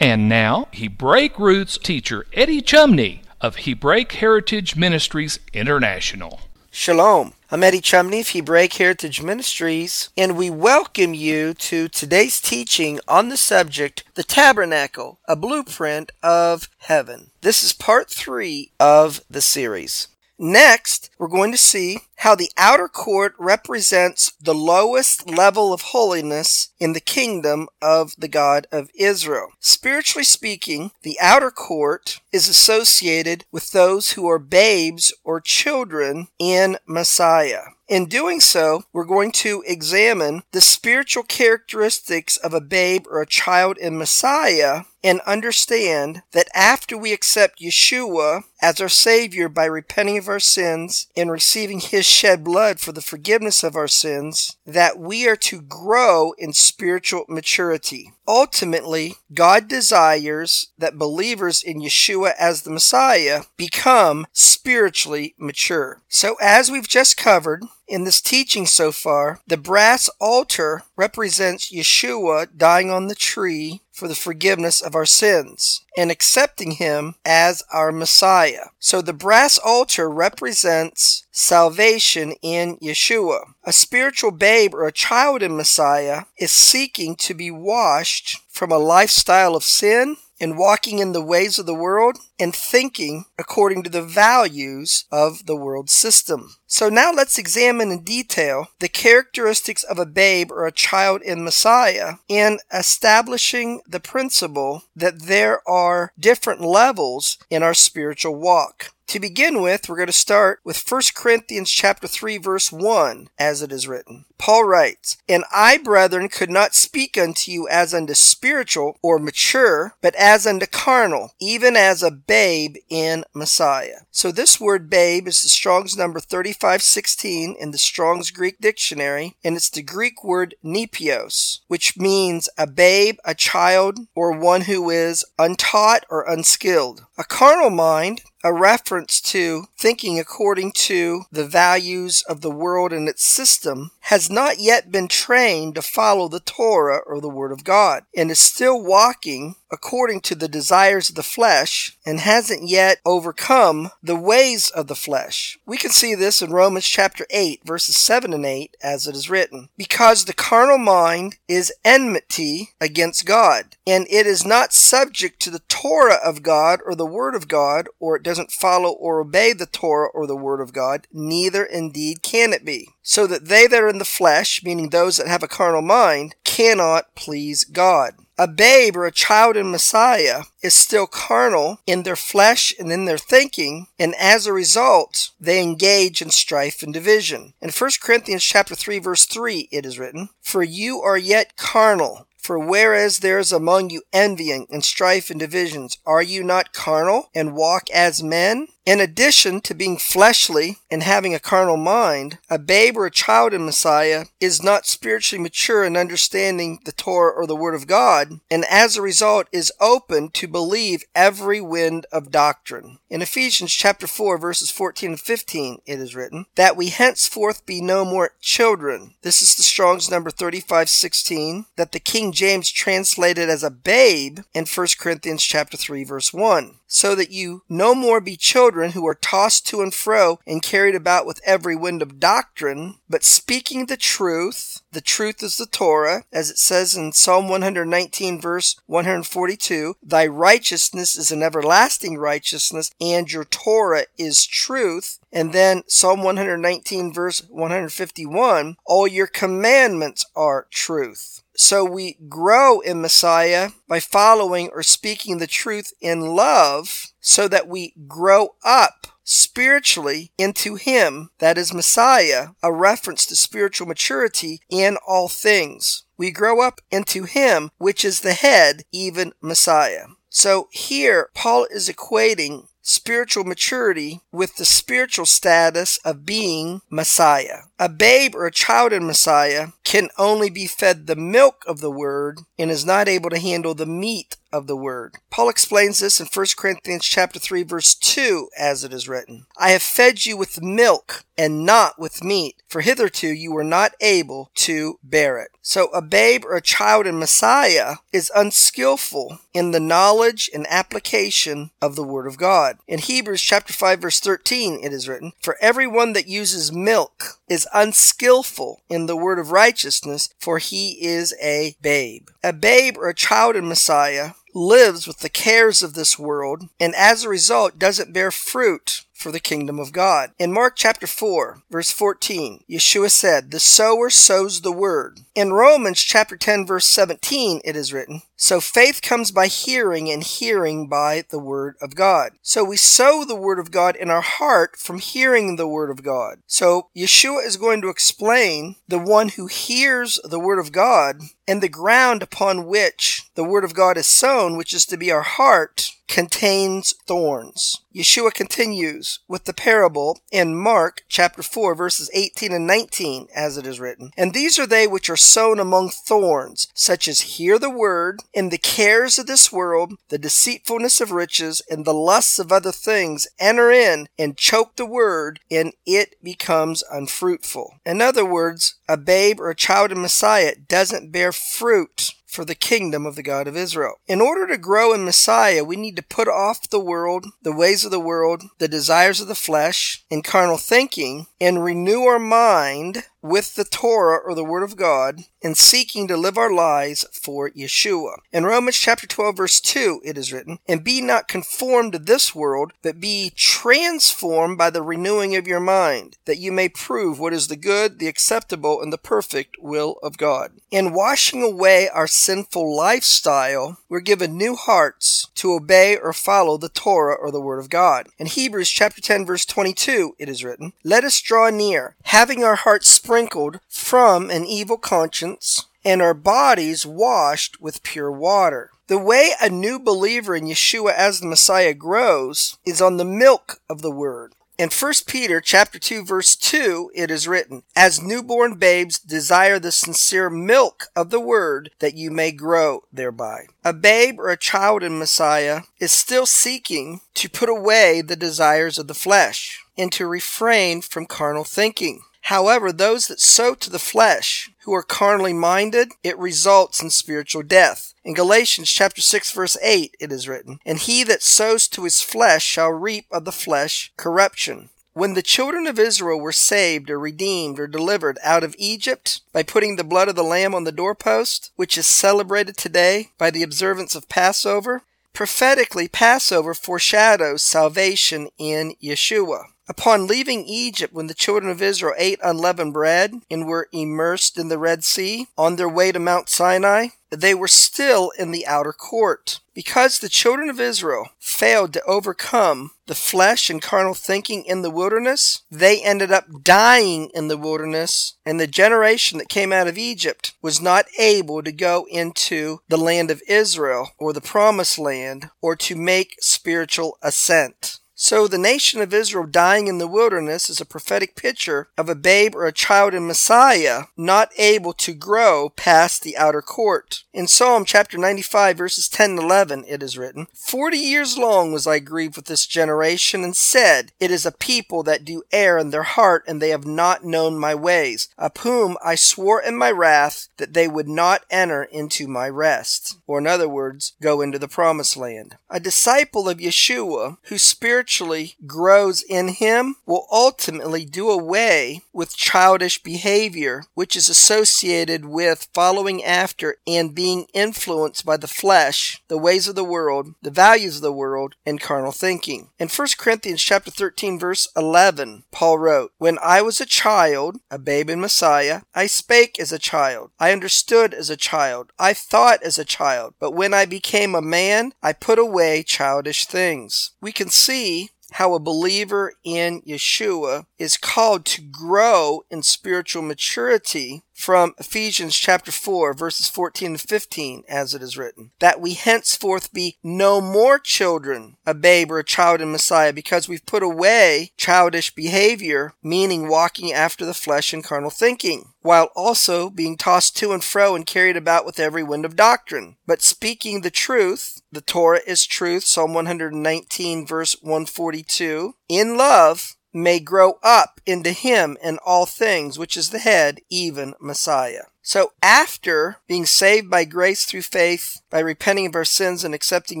And now, Hebraic roots teacher Eddie Chumney of Hebraic Heritage Ministries International. Shalom. I'm Eddie Chumney of Hebraic Heritage Ministries, and we welcome you to today's teaching on the subject, the tabernacle, a blueprint of heaven. This is part three of the series. Next, we're going to see how the outer court represents the lowest level of holiness in the kingdom of the God of Israel. Spiritually speaking, the outer court is associated with those who are babes or children in Messiah. In doing so, we're going to examine the spiritual characteristics of a babe or a child in Messiah and understand that after we accept Yeshua as our Savior by repenting of our sins and receiving His shed blood for the forgiveness of our sins, that we are to grow in spiritual maturity. Ultimately, God desires that believers in Yeshua as the Messiah become spiritually mature. So, as we've just covered, in this teaching so far, the brass altar represents Yeshua dying on the tree for the forgiveness of our sins and accepting him as our Messiah. So the brass altar represents salvation in Yeshua. A spiritual babe or a child in Messiah is seeking to be washed from a lifestyle of sin and walking in the ways of the world and thinking according to the values of the world system. So now let's examine in detail the characteristics of a babe or a child in Messiah in establishing the principle that there are different levels in our spiritual walk. To begin with, we're going to start with 1 Corinthians chapter 3 verse 1 as it is written. Paul writes, And I, brethren, could not speak unto you as unto spiritual or mature, but as unto carnal, even as a babe in Messiah. So this word babe is the Strong's number 3516 in the Strong's Greek dictionary, and it's the Greek word nepios, which means a babe, a child, or one who is untaught or unskilled. A carnal mind a reference to thinking according to the values of the world and its system, has not yet been trained to follow the Torah or the Word of God, and is still walking according to the desires of the flesh, and hasn't yet overcome the ways of the flesh. We can see this in Romans chapter 8, verses 7 and 8, as it is written, Because the carnal mind is enmity against God, and it is not subject to the Torah of God or the Word of God, or it doesn't follow or obey the Torah or the Word of God, neither indeed can it be so that they that are in the flesh, meaning those that have a carnal mind, cannot please God. A babe or a child in Messiah is still carnal in their flesh and in their thinking, and as a result, they engage in strife and division. In 1 Corinthians chapter 3 verse 3 it is written, "For you are yet carnal, for whereas there is among you envying and strife and divisions, are you not carnal and walk as men? In addition to being fleshly and having a carnal mind, a babe or a child in Messiah is not spiritually mature in understanding the Torah or the Word of God, and as a result is open to believe every wind of doctrine. In Ephesians chapter 4 verses 14 and 15 it is written, that we henceforth be no more children. This is the Strong's number 3516 that the King James translated as a babe in 1 Corinthians chapter 3 verse 1 so that you no more be children who are tossed to and fro and carried about with every wind of doctrine, but speaking the truth, The truth is the Torah, as it says in Psalm 119, verse 142. Thy righteousness is an everlasting righteousness, and your Torah is truth. And then Psalm 119, verse 151 All your commandments are truth. So we grow in Messiah by following or speaking the truth in love so that we grow up spiritually into Him, that is Messiah, a reference to spiritual maturity in all things. We grow up into Him, which is the head, even Messiah. So here, Paul is equating spiritual maturity with the spiritual status of being Messiah. A babe or a child in Messiah can only be fed the milk of the word and is not able to handle the meat of the word. Paul explains this in 1 Corinthians chapter 3 verse 2 as it is written. I have fed you with milk and not with meat, for hitherto you were not able to bear it. So a babe or a child in Messiah is unskillful in the knowledge and application of the word of God. In Hebrews chapter 5 verse 13 it is written, For everyone that uses milk is unskillful in the word of righteousness, for he is a babe. A babe or a child in Messiah lives with the cares of this world and as a result doesn't bear fruit for the kingdom of God. In Mark chapter 4, verse 14, Yeshua said, The sower sows the word. In Romans chapter 10, verse 17, it is written, So faith comes by hearing, and hearing by the word of God. So we sow the word of God in our heart from hearing the word of God. So Yeshua is going to explain the one who hears the word of God and the ground upon which the word of God is sown, which is to be our heart, contains thorns. Yeshua continues with the parable in Mark chapter 4 verses 18 and 19 as it is written. And these are they which are sown among thorns, such as hear the word, and the cares of this world, the deceitfulness of riches, and the lusts of other things enter in and choke the word, and it becomes unfruitful. In other words, a babe or a child in Messiah doesn't bear fruit for the kingdom of the God of Israel. In order to grow in Messiah, we need to put off the world, the ways of the world, the desires of the flesh, and carnal thinking, and renew our mind with the Torah or the Word of God and seeking to live our lives for Yeshua. In Romans chapter 12 verse 2 it is written, And be not conformed to this world, but be transformed by the renewing of your mind, that you may prove what is the good, the acceptable, and the perfect will of God. In washing away our sinful lifestyle, we're given new hearts to obey or follow the Torah or the Word of God. In Hebrews chapter 10 verse 22 it is written, Let us draw near, having our hearts sprinkled from an evil conscience, and our bodies washed with pure water. The way a new believer in Yeshua as the Messiah grows is on the milk of the Word. In 1 Peter chapter 2 verse 2 it is written, As newborn babes desire the sincere milk of the word that you may grow thereby. A babe or a child in Messiah is still seeking to put away the desires of the flesh and to refrain from carnal thinking. However, those that sow to the flesh, who are carnally minded, it results in spiritual death. In Galatians chapter 6 verse 8 it is written, And he that sows to his flesh shall reap of the flesh corruption. When the children of Israel were saved or redeemed or delivered out of Egypt by putting the blood of the lamb on the doorpost, which is celebrated today by the observance of Passover, prophetically Passover foreshadows salvation in Yeshua. Upon leaving Egypt, when the children of Israel ate unleavened bread and were immersed in the Red Sea on their way to Mount Sinai, they were still in the outer court. Because the children of Israel failed to overcome the flesh and carnal thinking in the wilderness, they ended up dying in the wilderness, and the generation that came out of Egypt was not able to go into the land of Israel or the promised land or to make spiritual ascent. So the nation of Israel dying in the wilderness is a prophetic picture of a babe or a child in Messiah not able to grow past the outer court. In Psalm chapter 95 verses 10 and 11 it is written, Forty years long was I grieved with this generation and said, It is a people that do err in their heart and they have not known my ways, of whom I swore in my wrath that they would not enter into my rest. Or in other words, go into the promised land. A disciple of Yeshua whose spirit spiritually grows in him will ultimately do away with childish behavior, which is associated with following after and being influenced by the flesh, the ways of the world, the values of the world, and carnal thinking. In 1 Corinthians chapter 13 verse 11, Paul wrote, When I was a child, a babe in Messiah, I spake as a child, I understood as a child, I thought as a child, but when I became a man, I put away childish things. We can see how a believer in Yeshua is called to grow in spiritual maturity from Ephesians chapter 4 verses 14 and 15 as it is written that we henceforth be no more children a babe or a child in Messiah because we've put away childish behavior meaning walking after the flesh and carnal thinking while also being tossed to and fro and carried about with every wind of doctrine. But speaking the truth the Torah is truth Psalm 119 verse 142 in love may grow up into him in all things, which is the head, even Messiah. So after being saved by grace through faith, by repenting of our sins and accepting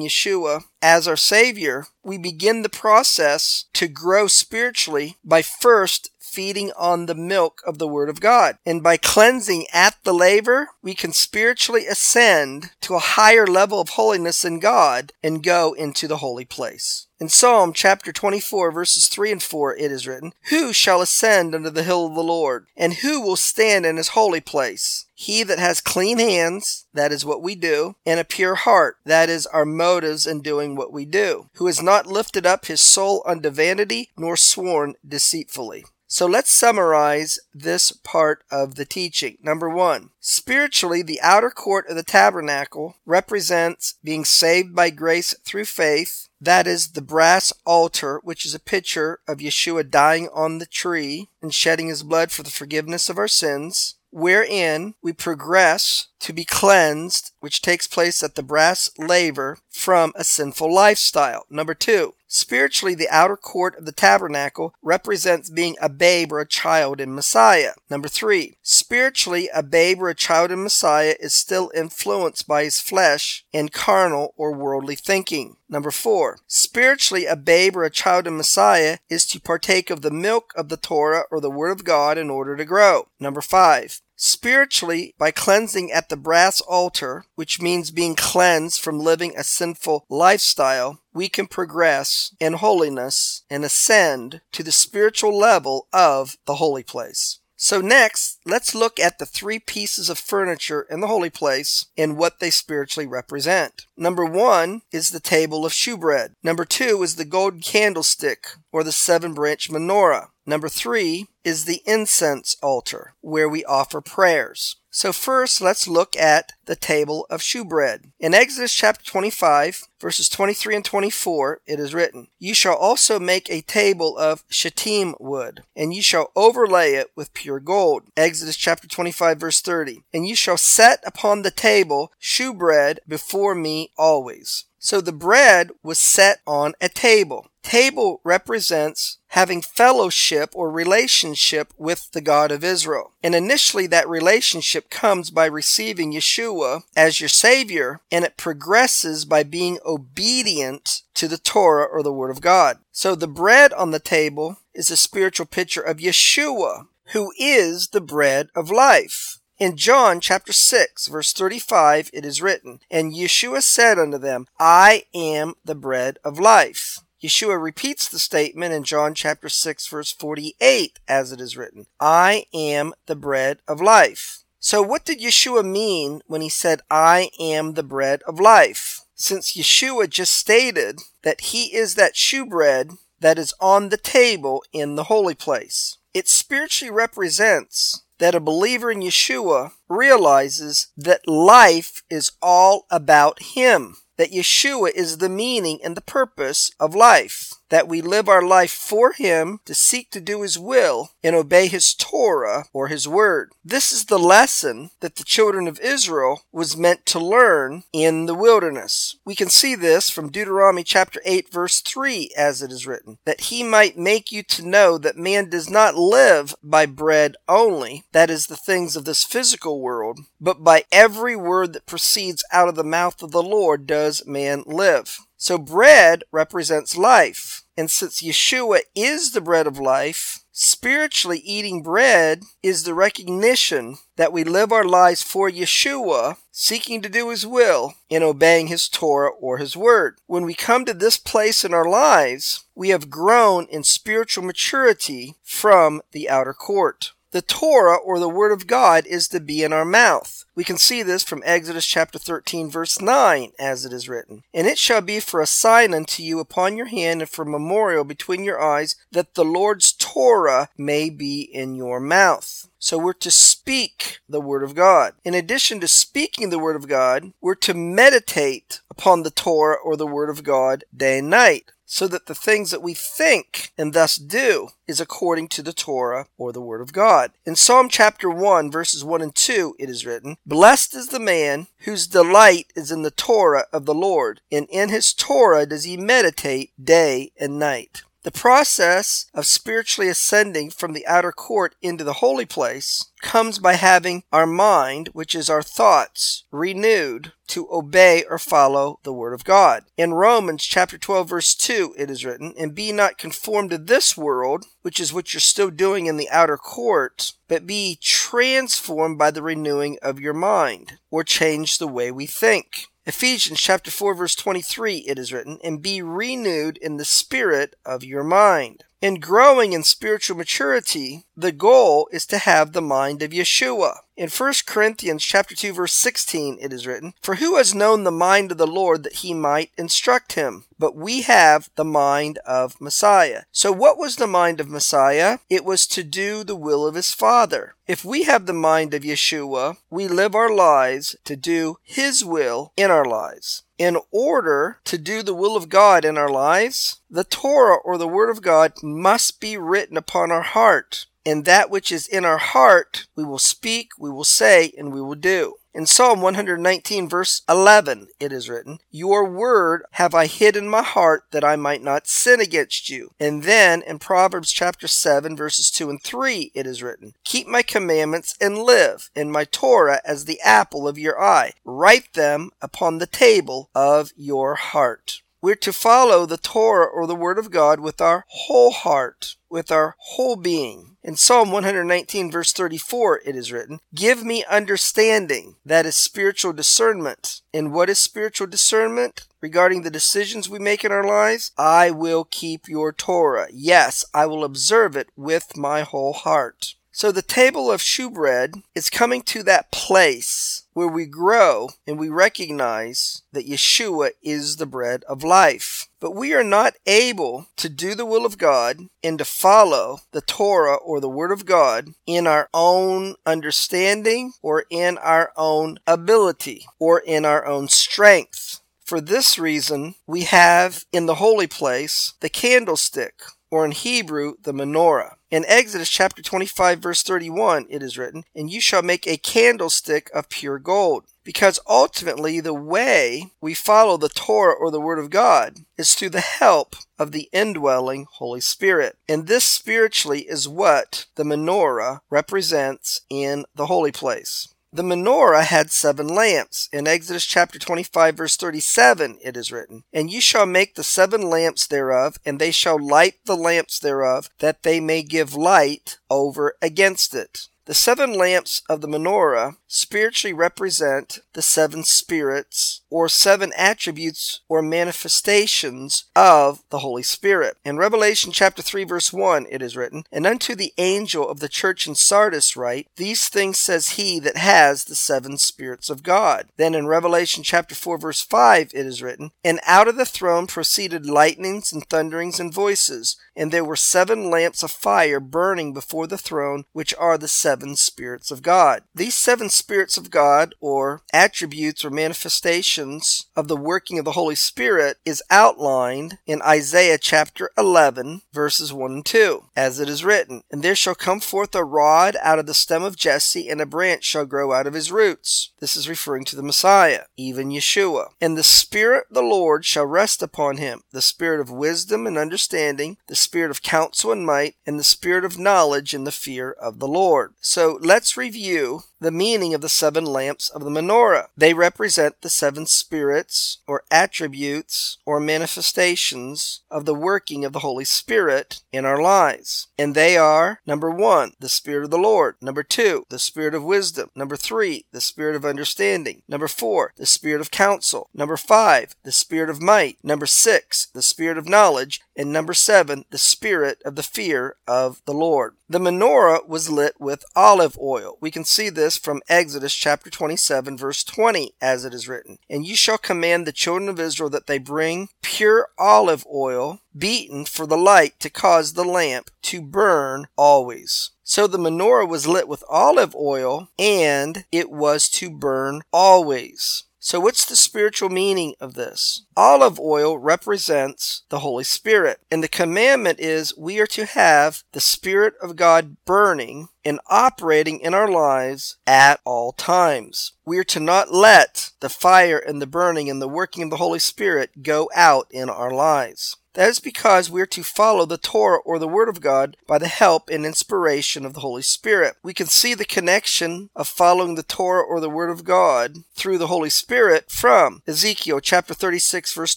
Yeshua as our Savior, we begin the process to grow spiritually by first feeding on the milk of the Word of God. And by cleansing at the laver, we can spiritually ascend to a higher level of holiness in God and go into the holy place. In Psalm chapter 24, verses 3 and 4, it is written, Who shall ascend unto the hill of the Lord? And who will stand in his holy place? He that has clean hands, that is what we do, and a pure heart, that is our motives in doing what we do, who has not lifted up his soul unto vanity, nor sworn deceitfully. So let's summarize this part of the teaching. Number one, spiritually, the outer court of the tabernacle represents being saved by grace through faith. That is the brass altar, which is a picture of Yeshua dying on the tree and shedding his blood for the forgiveness of our sins wherein we progress to be cleansed, which takes place at the brass laver from a sinful lifestyle. Number two, spiritually, the outer court of the tabernacle represents being a babe or a child in Messiah. Number three, spiritually, a babe or a child in Messiah is still influenced by his flesh and carnal or worldly thinking. Number four, spiritually, a babe or a child in Messiah is to partake of the milk of the Torah or the Word of God in order to grow. Number five, spiritually by cleansing at the brass altar, which means being cleansed from living a sinful lifestyle, we can progress in holiness and ascend to the spiritual level of the holy place. So next, let's look at the three pieces of furniture in the holy place and what they spiritually represent. Number one is the table of shewbread. Number two is the golden candlestick or the seven branch menorah. Number three is the incense altar where we offer prayers. So first, let's look at the table of shewbread. In Exodus chapter 25, verses 23 and 24, it is written, You shall also make a table of shittim wood, and you shall overlay it with pure gold. Exodus chapter 25, verse 30, And you shall set upon the table shewbread before me always. So the bread was set on a table. Table represents having fellowship or relationship with the God of Israel. And initially that relationship comes by receiving Yeshua as your Savior, and it progresses by being obedient to the Torah or the Word of God. So the bread on the table is a spiritual picture of Yeshua, who is the bread of life. In John chapter 6, verse 35, it is written, And Yeshua said unto them, I am the bread of life. Yeshua repeats the statement in John chapter 6 verse 48 as it is written, I am the bread of life. So what did Yeshua mean when he said, I am the bread of life? Since Yeshua just stated that he is that shewbread that is on the table in the holy place. It spiritually represents that a believer in Yeshua realizes that life is all about him that Yeshua is the meaning and the purpose of life that we live our life for Him to seek to do His will and obey His Torah or His Word. This is the lesson that the children of Israel was meant to learn in the wilderness. We can see this from Deuteronomy chapter 8 verse 3 as it is written, that He might make you to know that man does not live by bread only, that is the things of this physical world, but by every word that proceeds out of the mouth of the Lord does man live. So bread represents life. And since Yeshua is the bread of life, spiritually eating bread is the recognition that we live our lives for Yeshua, seeking to do His will and obeying His Torah or His Word. When we come to this place in our lives, we have grown in spiritual maturity from the outer court. The Torah or the Word of God is to be in our mouth. We can see this from Exodus chapter 13 verse 9 as it is written. And it shall be for a sign unto you upon your hand and for a memorial between your eyes that the Lord's Torah may be in your mouth. So we're to speak the Word of God. In addition to speaking the Word of God, we're to meditate upon the Torah or the Word of God day and night so that the things that we think and thus do is according to the Torah or the Word of God. In Psalm chapter 1, verses 1 and 2, it is written, Blessed is the man whose delight is in the Torah of the Lord, and in his Torah does he meditate day and night. The process of spiritually ascending from the outer court into the holy place comes by having our mind, which is our thoughts, renewed to obey or follow the word of God. In Romans chapter 12 verse 2 it is written, "And be not conformed to this world, which is what you're still doing in the outer court, but be transformed by the renewing of your mind, or change the way we think." Ephesians chapter 4 verse 23 it is written, and be renewed in the spirit of your mind. In growing in spiritual maturity, the goal is to have the mind of Yeshua. In 1 Corinthians chapter 2 verse 16 it is written, For who has known the mind of the Lord that he might instruct him? But we have the mind of Messiah. So what was the mind of Messiah? It was to do the will of his Father. If we have the mind of Yeshua, we live our lives to do his will in our lives in order to do the will of God in our lives, the Torah or the Word of God must be written upon our heart. And that which is in our heart, we will speak, we will say, and we will do. In Psalm 119 verse 11 it is written, Your word have I hid in my heart that I might not sin against you. And then in Proverbs chapter 7 verses 2 and 3 it is written, Keep my commandments and live, and my Torah as the apple of your eye. Write them upon the table of your heart. We're to follow the Torah or the Word of God with our whole heart, with our whole being. In Psalm 119, verse 34, it is written, Give me understanding, that is spiritual discernment. And what is spiritual discernment? Regarding the decisions we make in our lives, I will keep your Torah. Yes, I will observe it with my whole heart. So the table of shewbread is coming to that place where we grow and we recognize that Yeshua is the bread of life. But we are not able to do the will of God and to follow the Torah or the Word of God in our own understanding or in our own ability or in our own strength. For this reason, we have in the holy place the candlestick or in Hebrew, the menorah. In Exodus chapter 25, verse 31, it is written, And you shall make a candlestick of pure gold. Because ultimately, the way we follow the Torah or the Word of God is through the help of the indwelling Holy Spirit. And this spiritually is what the menorah represents in the holy place. The menorah had seven lamps. In Exodus chapter 25 verse 37 it is written, And ye shall make the seven lamps thereof, and they shall light the lamps thereof, that they may give light over against it. The seven lamps of the menorah spiritually represent the seven spirits or seven attributes or manifestations of the Holy Spirit. In Revelation chapter 3 verse 1 it is written, And unto the angel of the church in Sardis write, These things says he that has the seven spirits of God. Then in Revelation chapter 4 verse 5 it is written, And out of the throne proceeded lightnings and thunderings and voices, and there were seven lamps of fire burning before the throne, which are the seven spirits of God. These seven spirits of God, or attributes or manifestations of the working of the Holy Spirit, is outlined in Isaiah chapter 11, verses 1 and 2, as it is written, And there shall come forth a rod out of the stem of Jesse, and a branch shall grow out of his roots. This is referring to the Messiah, even Yeshua. And the Spirit of the Lord shall rest upon him, the Spirit of wisdom and understanding, the Spirit of counsel and might, and the Spirit of knowledge and the fear of the Lord. So let's review the meaning of the seven lamps of the menorah. They represent the seven spirits or attributes or manifestations of the working of the Holy Spirit in our lives. And they are number one, the Spirit of the Lord. Number two, the Spirit of wisdom. Number three, the Spirit of understanding. Number four, the Spirit of counsel. Number five, the Spirit of might. Number six, the Spirit of knowledge. And number seven, the Spirit of the fear of the Lord. The menorah was lit with olive oil. We can see this from Exodus chapter 27 verse 20 as it is written. And you shall command the children of Israel that they bring pure olive oil beaten for the light to cause the lamp to burn always. So the menorah was lit with olive oil and it was to burn always. So, what's the spiritual meaning of this? Olive oil represents the Holy Spirit. And the commandment is we are to have the Spirit of God burning and operating in our lives at all times. We are to not let the fire and the burning and the working of the Holy Spirit go out in our lives. That is because we are to follow the Torah or the Word of God by the help and inspiration of the Holy Spirit. We can see the connection of following the Torah or the Word of God through the Holy Spirit from Ezekiel chapter 36 verse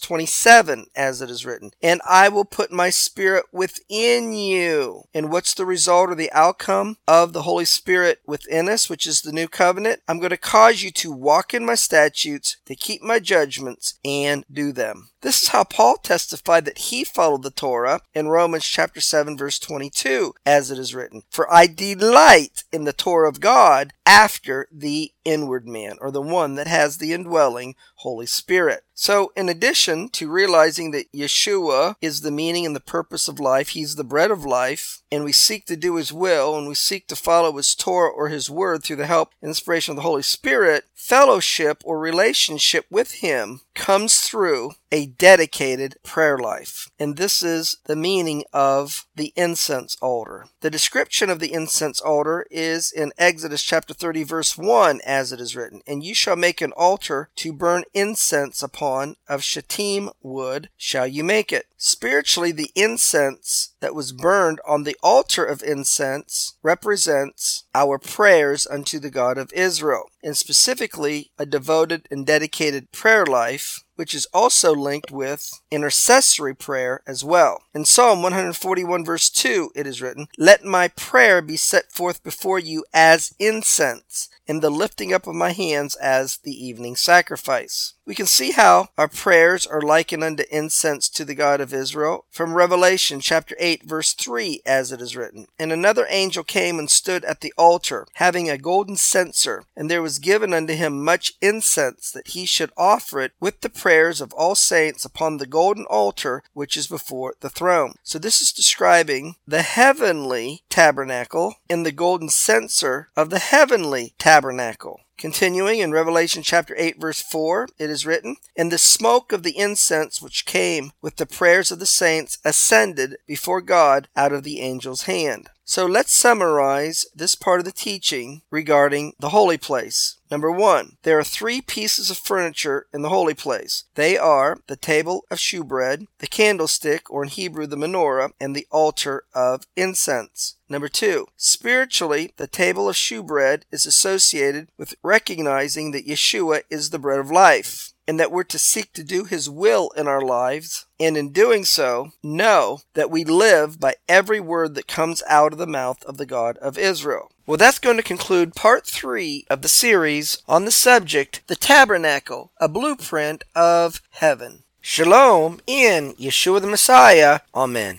27 as it is written, And I will put my spirit within you. And what's the result or the outcome of the Holy Spirit within us, which is the new covenant? I'm going to cause you to walk in my statutes, to keep my judgments, and do them. This is how Paul testified that he followed the Torah in Romans chapter 7 verse 22 as it is written, For I delight in the Torah of God after the inward man or the one that has the indwelling Holy Spirit. So, in addition to realizing that Yeshua is the meaning and the purpose of life, He's the bread of life, and we seek to do His will, and we seek to follow His Torah or His Word through the help and inspiration of the Holy Spirit, fellowship or relationship with Him comes through a dedicated prayer life. And this is the meaning of the incense altar. The description of the incense altar is in Exodus chapter 30 verse 1 as it is written, And you shall make an altar to burn incense upon of shittim wood shall you make it. Spiritually, the incense that was burned on the altar of incense represents our prayers unto the God of Israel, and specifically a devoted and dedicated prayer life which is also linked with intercessory prayer as well. In Psalm 141 verse 2 it is written, Let my prayer be set forth before you as incense, and the lifting up of my hands as the evening sacrifice. We can see how our prayers are likened unto incense to the God of Israel from Revelation chapter 8 verse 3 as it is written. And another angel came and stood at the altar, having a golden censer, and there was given unto him much incense that he should offer it with the prayers of all saints upon the golden altar which is before the throne. So this is describing the heavenly tabernacle and the golden censer of the heavenly tabernacle. Continuing in Revelation chapter 8 verse 4, it is written, And the smoke of the incense which came with the prayers of the saints ascended before God out of the angel's hand. So let's summarize this part of the teaching regarding the holy place. Number one, there are three pieces of furniture in the holy place. They are the table of shewbread, the candlestick, or in Hebrew the menorah, and the altar of incense. Number two, spiritually, the table of shewbread is associated with recognizing that Yeshua is the bread of life and that we're to seek to do His will in our lives, and in doing so, know that we live by every word that comes out of the mouth of the God of Israel. Well, that's going to conclude part three of the series on the subject, the tabernacle, a blueprint of heaven. Shalom in Yeshua the Messiah. Amen.